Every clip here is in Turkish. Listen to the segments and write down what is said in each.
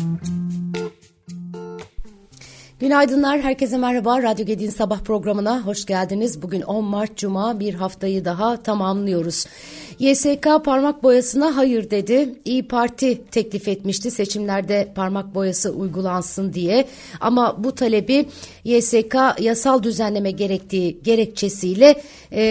Mm-hmm. Günaydınlar, herkese merhaba. Radyo Gedi'nin sabah programına hoş geldiniz. Bugün 10 Mart Cuma bir haftayı daha tamamlıyoruz. YSK parmak boyasına hayır dedi. İyi Parti teklif etmişti seçimlerde parmak boyası uygulansın diye. Ama bu talebi YSK yasal düzenleme gerektiği gerekçesiyle e,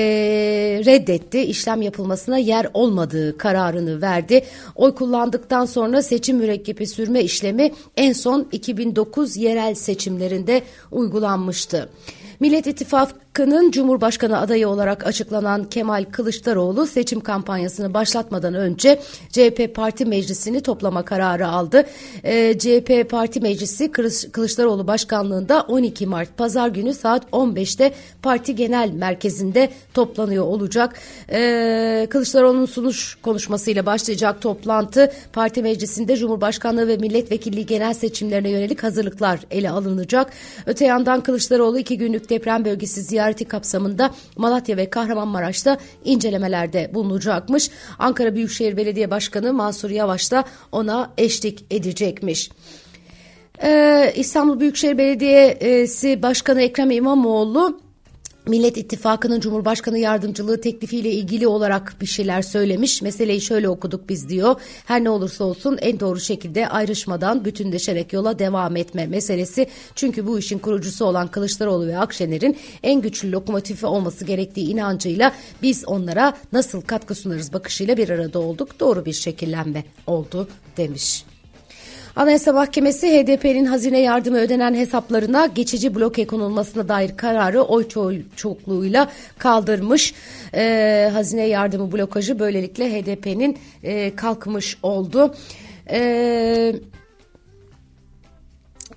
reddetti. İşlem yapılmasına yer olmadığı kararını verdi. Oy kullandıktan sonra seçim mürekkebi sürme işlemi en son 2009 yerel seçimlerinde uygulanmıştı. Millet İttifakı'nın Cumhurbaşkanı adayı olarak açıklanan Kemal Kılıçdaroğlu seçim kampanyasını başlatmadan önce CHP Parti Meclisi'ni toplama kararı aldı. E, ee, CHP Parti Meclisi Kılıçdaroğlu başkanlığında 12 Mart pazar günü saat 15'te parti genel merkezinde toplanıyor olacak. E, Kılıçdaroğlu'nun sunuş konuşmasıyla başlayacak toplantı parti meclisinde Cumhurbaşkanlığı ve milletvekilliği genel seçimlerine yönelik hazırlıklar ele alınacak. Öte yandan Kılıçdaroğlu iki günlük deprem bölgesi ziyareti kapsamında Malatya ve Kahramanmaraş'ta incelemelerde bulunacakmış. Ankara Büyükşehir Belediye Başkanı Mansur Yavaş da ona eşlik edecekmiş. Ee, İstanbul Büyükşehir Belediyesi Başkanı Ekrem İmamoğlu Millet İttifakı'nın Cumhurbaşkanı yardımcılığı teklifiyle ilgili olarak bir şeyler söylemiş. Meseleyi şöyle okuduk biz diyor. Her ne olursa olsun en doğru şekilde ayrışmadan bütünleşerek yola devam etme meselesi. Çünkü bu işin kurucusu olan Kılıçdaroğlu ve Akşener'in en güçlü lokomotifi olması gerektiği inancıyla biz onlara nasıl katkı sunarız bakışıyla bir arada olduk. Doğru bir şekillenme oldu demiş. Anayasa Mahkemesi HDP'nin hazine yardımı ödenen hesaplarına geçici bloke konulmasına dair kararı oy çokluğuyla kaldırmış. Ee, hazine yardımı blokajı böylelikle HDP'nin e, kalkmış oldu. Ee,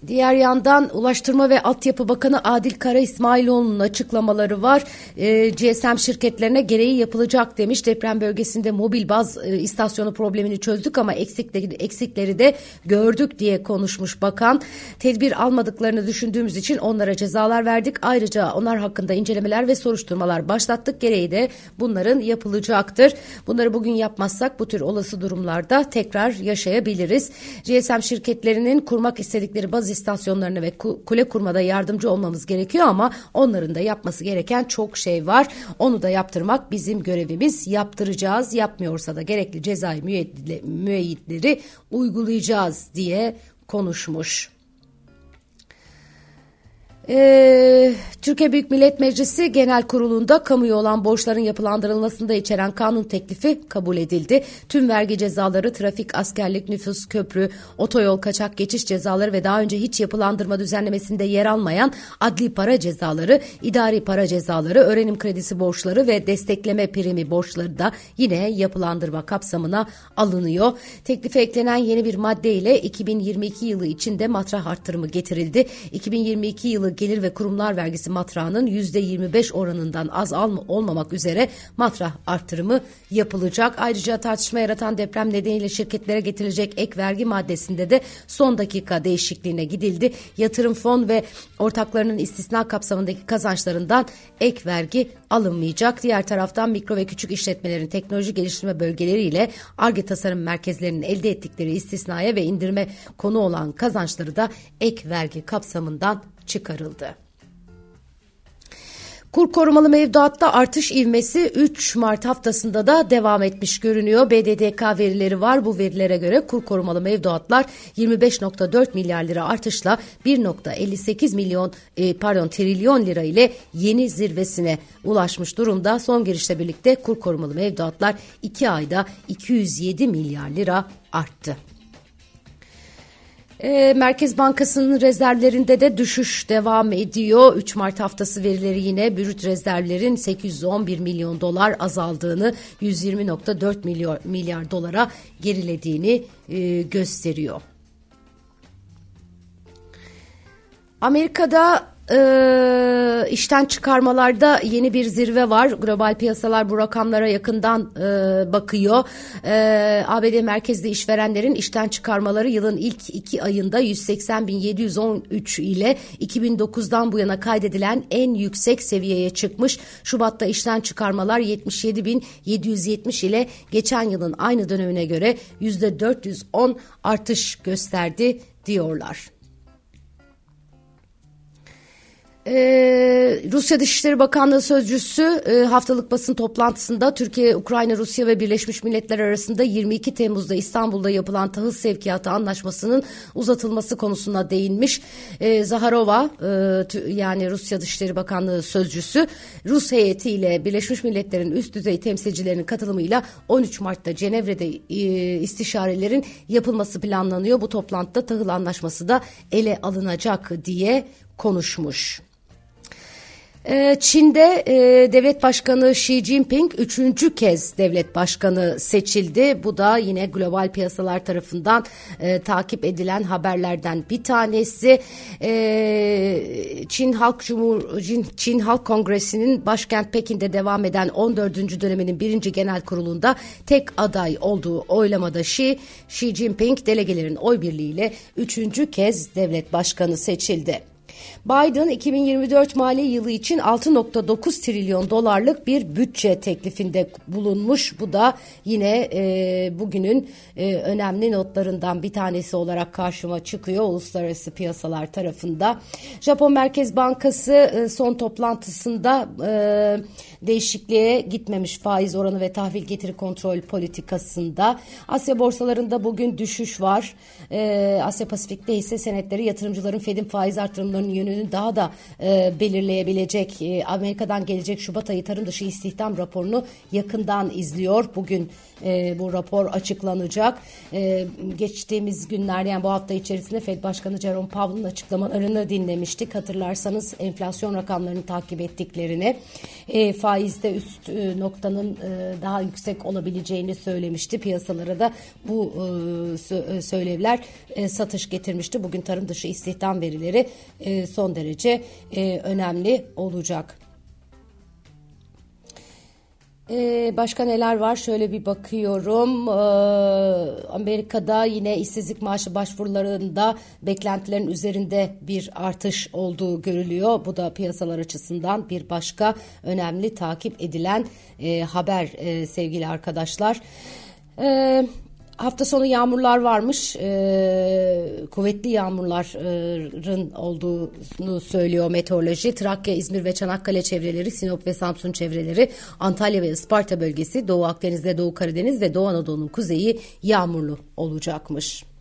Diğer yandan Ulaştırma ve Altyapı Bakanı Adil Kara İsmailoğlu'nun açıklamaları var. E, GSM şirketlerine gereği yapılacak demiş. Deprem bölgesinde mobil baz e, istasyonu problemini çözdük ama eksikleri, eksikleri de gördük diye konuşmuş bakan. Tedbir almadıklarını düşündüğümüz için onlara cezalar verdik. Ayrıca onlar hakkında incelemeler ve soruşturmalar başlattık. Gereği de bunların yapılacaktır. Bunları bugün yapmazsak bu tür olası durumlarda tekrar yaşayabiliriz. GSM şirketlerinin kurmak istedikleri baz istasyonlarına ve kule kurmada yardımcı olmamız gerekiyor ama onların da yapması gereken çok şey var. Onu da yaptırmak bizim görevimiz. Yaptıracağız. Yapmıyorsa da gerekli cezai müeyyitleri uygulayacağız diye konuşmuş. Ee, Türkiye Büyük Millet Meclisi Genel Kurulu'nda kamuya olan borçların yapılandırılmasında içeren kanun teklifi kabul edildi. Tüm vergi cezaları, trafik, askerlik, nüfus, köprü, otoyol, kaçak geçiş cezaları ve daha önce hiç yapılandırma düzenlemesinde yer almayan adli para cezaları, idari para cezaları, öğrenim kredisi borçları ve destekleme primi borçları da yine yapılandırma kapsamına alınıyor. Teklife eklenen yeni bir madde ile 2022 yılı içinde matrah arttırımı getirildi. 2022 yılı gelir ve kurumlar vergisi matrağının %25 oranından az alma, olmamak üzere matrah arttırımı yapılacak. Ayrıca tartışma yaratan deprem nedeniyle şirketlere getirilecek ek vergi maddesinde de son dakika değişikliğine gidildi. Yatırım fon ve ortaklarının istisna kapsamındaki kazançlarından ek vergi alınmayacak. Diğer taraftan mikro ve küçük işletmelerin teknoloji geliştirme bölgeleriyle ARGE tasarım merkezlerinin elde ettikleri istisnaya ve indirme konu olan kazançları da ek vergi kapsamından çıkarıldı. Kur korumalı mevduatta artış ivmesi 3 Mart haftasında da devam etmiş görünüyor. BDDK verileri var. Bu verilere göre kur korumalı mevduatlar 25.4 milyar lira artışla 1.58 milyon e, pardon trilyon lira ile yeni zirvesine ulaşmış durumda. Son girişle birlikte kur korumalı mevduatlar 2 ayda 207 milyar lira arttı. E, Merkez Bankası'nın rezervlerinde de düşüş devam ediyor. 3 Mart haftası verileri yine brüt rezervlerin 811 milyon dolar azaldığını, 120.4 milyar, milyar dolara gerilediğini e, gösteriyor. Amerika'da e, işten çıkarmalarda yeni bir zirve var. Global piyasalar bu rakamlara yakından e, bakıyor. E, ABD merkezli işverenlerin işten çıkarmaları yılın ilk iki ayında 180.713 ile 2009'dan bu yana kaydedilen en yüksek seviyeye çıkmış. Şubat'ta işten çıkarmalar 77.770 ile geçen yılın aynı dönemine göre %410 artış gösterdi diyorlar. Ee, Rusya Dışişleri Bakanlığı Sözcüsü e, haftalık basın toplantısında Türkiye, Ukrayna, Rusya ve Birleşmiş Milletler arasında 22 Temmuz'da İstanbul'da yapılan tahıl sevkiyatı anlaşmasının uzatılması konusuna değinmiş. E, Zaharova e, yani Rusya Dışişleri Bakanlığı Sözcüsü Rus heyetiyle Birleşmiş Milletler'in üst düzey temsilcilerinin katılımıyla 13 Mart'ta Cenevre'de e, istişarelerin yapılması planlanıyor. Bu toplantıda tahıl anlaşması da ele alınacak diye konuşmuş. Ee, Çin'de e, devlet başkanı Xi Jinping üçüncü kez devlet başkanı seçildi. Bu da yine global piyasalar tarafından e, takip edilen haberlerden bir tanesi. E, Çin Halk Cumhur Çin Halk Kongresi'nin başkent Pekin'de devam eden 14. döneminin birinci genel kurulunda tek aday olduğu oylamada Xi, Xi Jinping delegelerin oy birliğiyle üçüncü kez devlet başkanı seçildi. Biden 2024 mali yılı için 6.9 trilyon dolarlık bir bütçe teklifinde bulunmuş. Bu da yine e, bugünün e, önemli notlarından bir tanesi olarak karşıma çıkıyor uluslararası piyasalar tarafında. Japon Merkez Bankası e, son toplantısında e, değişikliğe gitmemiş faiz oranı ve tahvil getiri kontrol politikasında. Asya borsalarında bugün düşüş var. E, Asya Pasifik'te hisse senetleri yatırımcıların Fed'in faiz artırımlarının yönünü daha da e, belirleyebilecek e, Amerika'dan gelecek Şubat ayı tarım dışı istihdam raporunu yakından izliyor. Bugün e, bu rapor açıklanacak. E, geçtiğimiz günlerde yani bu hafta içerisinde Fed Başkanı Jerome Powell'ın açıklamalarını dinlemiştik. Hatırlarsanız enflasyon rakamlarını takip ettiklerini, e, faizde üst e, noktanın e, daha yüksek olabileceğini söylemişti. Piyasalara da bu e, e söylevler e, satış getirmişti. Bugün tarım dışı istihdam verileri e, son derece e, önemli olacak. Ee, başka neler var? Şöyle bir bakıyorum. Ee, Amerika'da yine işsizlik maaşı başvurularında beklentilerin üzerinde bir artış olduğu görülüyor. Bu da piyasalar açısından bir başka önemli takip edilen e, haber e, sevgili arkadaşlar. Evet. Hafta sonu yağmurlar varmış. E, kuvvetli yağmurların olduğunu söylüyor meteoroloji. Trakya, İzmir ve Çanakkale çevreleri, Sinop ve Samsun çevreleri, Antalya ve Isparta bölgesi, Doğu Akdeniz'de Doğu Karadeniz ve Doğu Anadolu'nun kuzeyi yağmurlu olacakmış.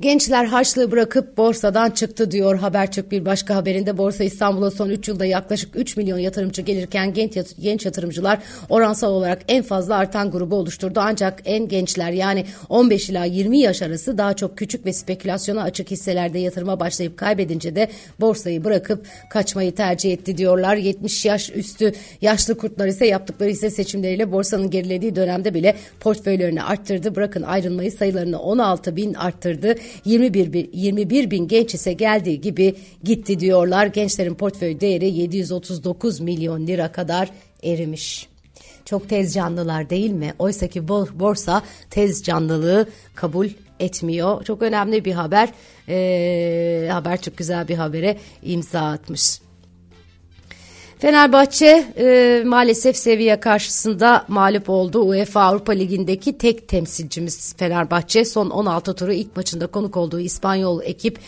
Gençler harçlığı bırakıp borsadan çıktı diyor Habertürk bir başka haberinde. Borsa İstanbul'a son 3 yılda yaklaşık 3 milyon yatırımcı gelirken genç, genç yatırımcılar oransal olarak en fazla artan grubu oluşturdu. Ancak en gençler yani 15 ila 20 yaş arası daha çok küçük ve spekülasyona açık hisselerde yatırıma başlayıp kaybedince de borsayı bırakıp kaçmayı tercih etti diyorlar. 70 yaş üstü yaşlı kurtlar ise yaptıkları hisse seçimleriyle borsanın gerilediği dönemde bile portföylerini arttırdı. Bırakın ayrılmayı sayılarını 16 bin arttırdı. 21, 21 bin genç ise geldiği gibi gitti diyorlar. Gençlerin portföy değeri 739 milyon lira kadar erimiş. Çok tez canlılar değil mi? Oysa ki borsa tez canlılığı kabul etmiyor. Çok önemli bir haber. Ee, haber çok güzel bir habere imza atmış. Fenerbahçe e, maalesef seviye karşısında mağlup oldu. UEFA Avrupa Ligi'ndeki tek temsilcimiz Fenerbahçe son 16 turu ilk maçında konuk olduğu İspanyol ekip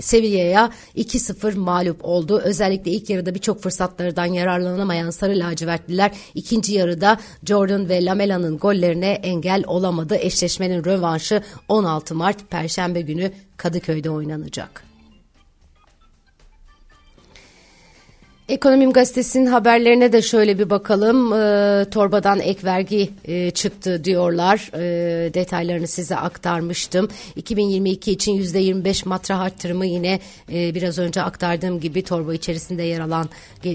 Sevilla'ya 2-0 mağlup oldu. Özellikle ilk yarıda birçok fırsatlardan yararlanamayan Sarı Lacivertliler ikinci yarıda Jordan ve Lamela'nın gollerine engel olamadı. Eşleşmenin rövanşı 16 Mart Perşembe günü Kadıköy'de oynanacak. Ekonomim Gazetesi'nin haberlerine de şöyle bir bakalım. E, torbadan ek vergi e, çıktı diyorlar. E, detaylarını size aktarmıştım. 2022 için %25 matrah arttırımı yine e, biraz önce aktardığım gibi torba içerisinde yer alan e,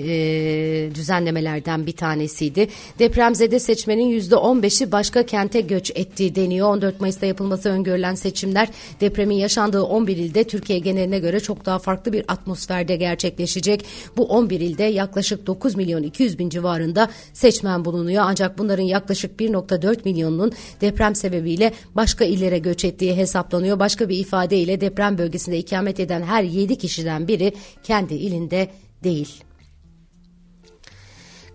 düzenlemelerden bir tanesiydi. Depremzede seçmenin %15'i başka kente göç ettiği deniyor. 14 Mayıs'ta yapılması öngörülen seçimler depremin yaşandığı 11 ilde Türkiye geneline göre çok daha farklı bir atmosferde gerçekleşecek. Bu 11 ilde yaklaşık 9 milyon 200 bin civarında seçmen bulunuyor. Ancak bunların yaklaşık 1.4 milyonunun deprem sebebiyle başka illere göç ettiği hesaplanıyor. Başka bir ifadeyle deprem bölgesinde ikamet eden her 7 kişiden biri kendi ilinde değil.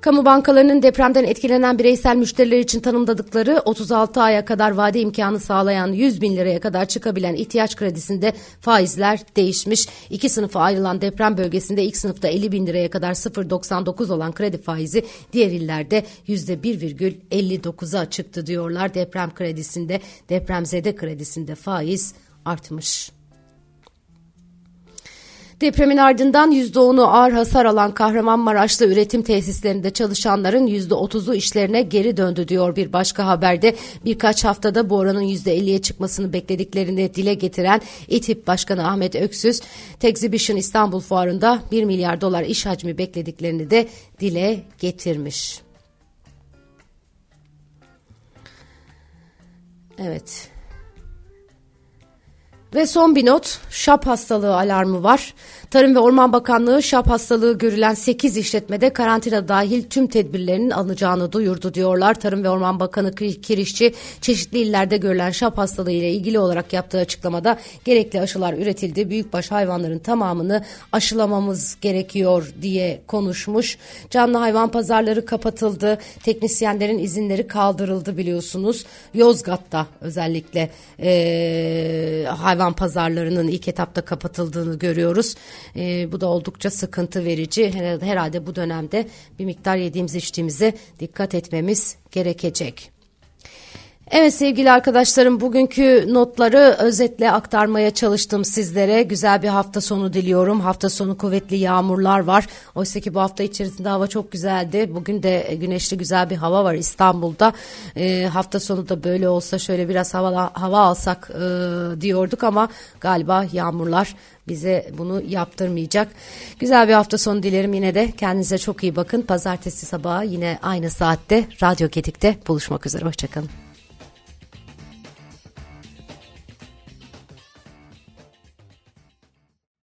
Kamu bankalarının depremden etkilenen bireysel müşteriler için tanımladıkları 36 aya kadar vade imkanı sağlayan 100 bin liraya kadar çıkabilen ihtiyaç kredisinde faizler değişmiş. İki sınıfa ayrılan deprem bölgesinde ilk sınıfta 50 bin liraya kadar 0.99 olan kredi faizi diğer illerde %1,59'a çıktı diyorlar. Deprem kredisinde depremzede kredisinde faiz artmış. Depremin ardından %10'u ağır hasar alan Kahramanmaraş'ta üretim tesislerinde çalışanların %30'u işlerine geri döndü diyor bir başka haberde. Birkaç haftada bu oranın %50'ye çıkmasını beklediklerini dile getiren İTİP Başkanı Ahmet Öksüz, Texhibition İstanbul Fuarı'nda 1 milyar dolar iş hacmi beklediklerini de dile getirmiş. Evet. Ve son bir not, şap hastalığı alarmı var. Tarım ve Orman Bakanlığı şap hastalığı görülen 8 işletmede karantina dahil tüm tedbirlerinin alınacağını duyurdu diyorlar. Tarım ve Orman Bakanı Kirişçi çeşitli illerde görülen şap hastalığı ile ilgili olarak yaptığı açıklamada gerekli aşılar üretildi. Büyükbaş hayvanların tamamını aşılamamız gerekiyor diye konuşmuş. Canlı hayvan pazarları kapatıldı. Teknisyenlerin izinleri kaldırıldı biliyorsunuz. Yozgat'ta özellikle e, hayvan pazarlarının ilk etapta kapatıldığını görüyoruz. E, bu da oldukça sıkıntı verici. Herhalde bu dönemde bir miktar yediğimiz içtiğimize dikkat etmemiz gerekecek. Evet sevgili arkadaşlarım bugünkü notları özetle aktarmaya çalıştım sizlere. Güzel bir hafta sonu diliyorum. Hafta sonu kuvvetli yağmurlar var. Oysa ki bu hafta içerisinde hava çok güzeldi. Bugün de güneşli güzel bir hava var İstanbul'da. E, hafta sonu da böyle olsa şöyle biraz hava, hava alsak e, diyorduk ama galiba yağmurlar bize bunu yaptırmayacak. Güzel bir hafta sonu dilerim yine de. Kendinize çok iyi bakın. Pazartesi sabahı yine aynı saatte Radyo Getik'te buluşmak üzere. Hoşçakalın.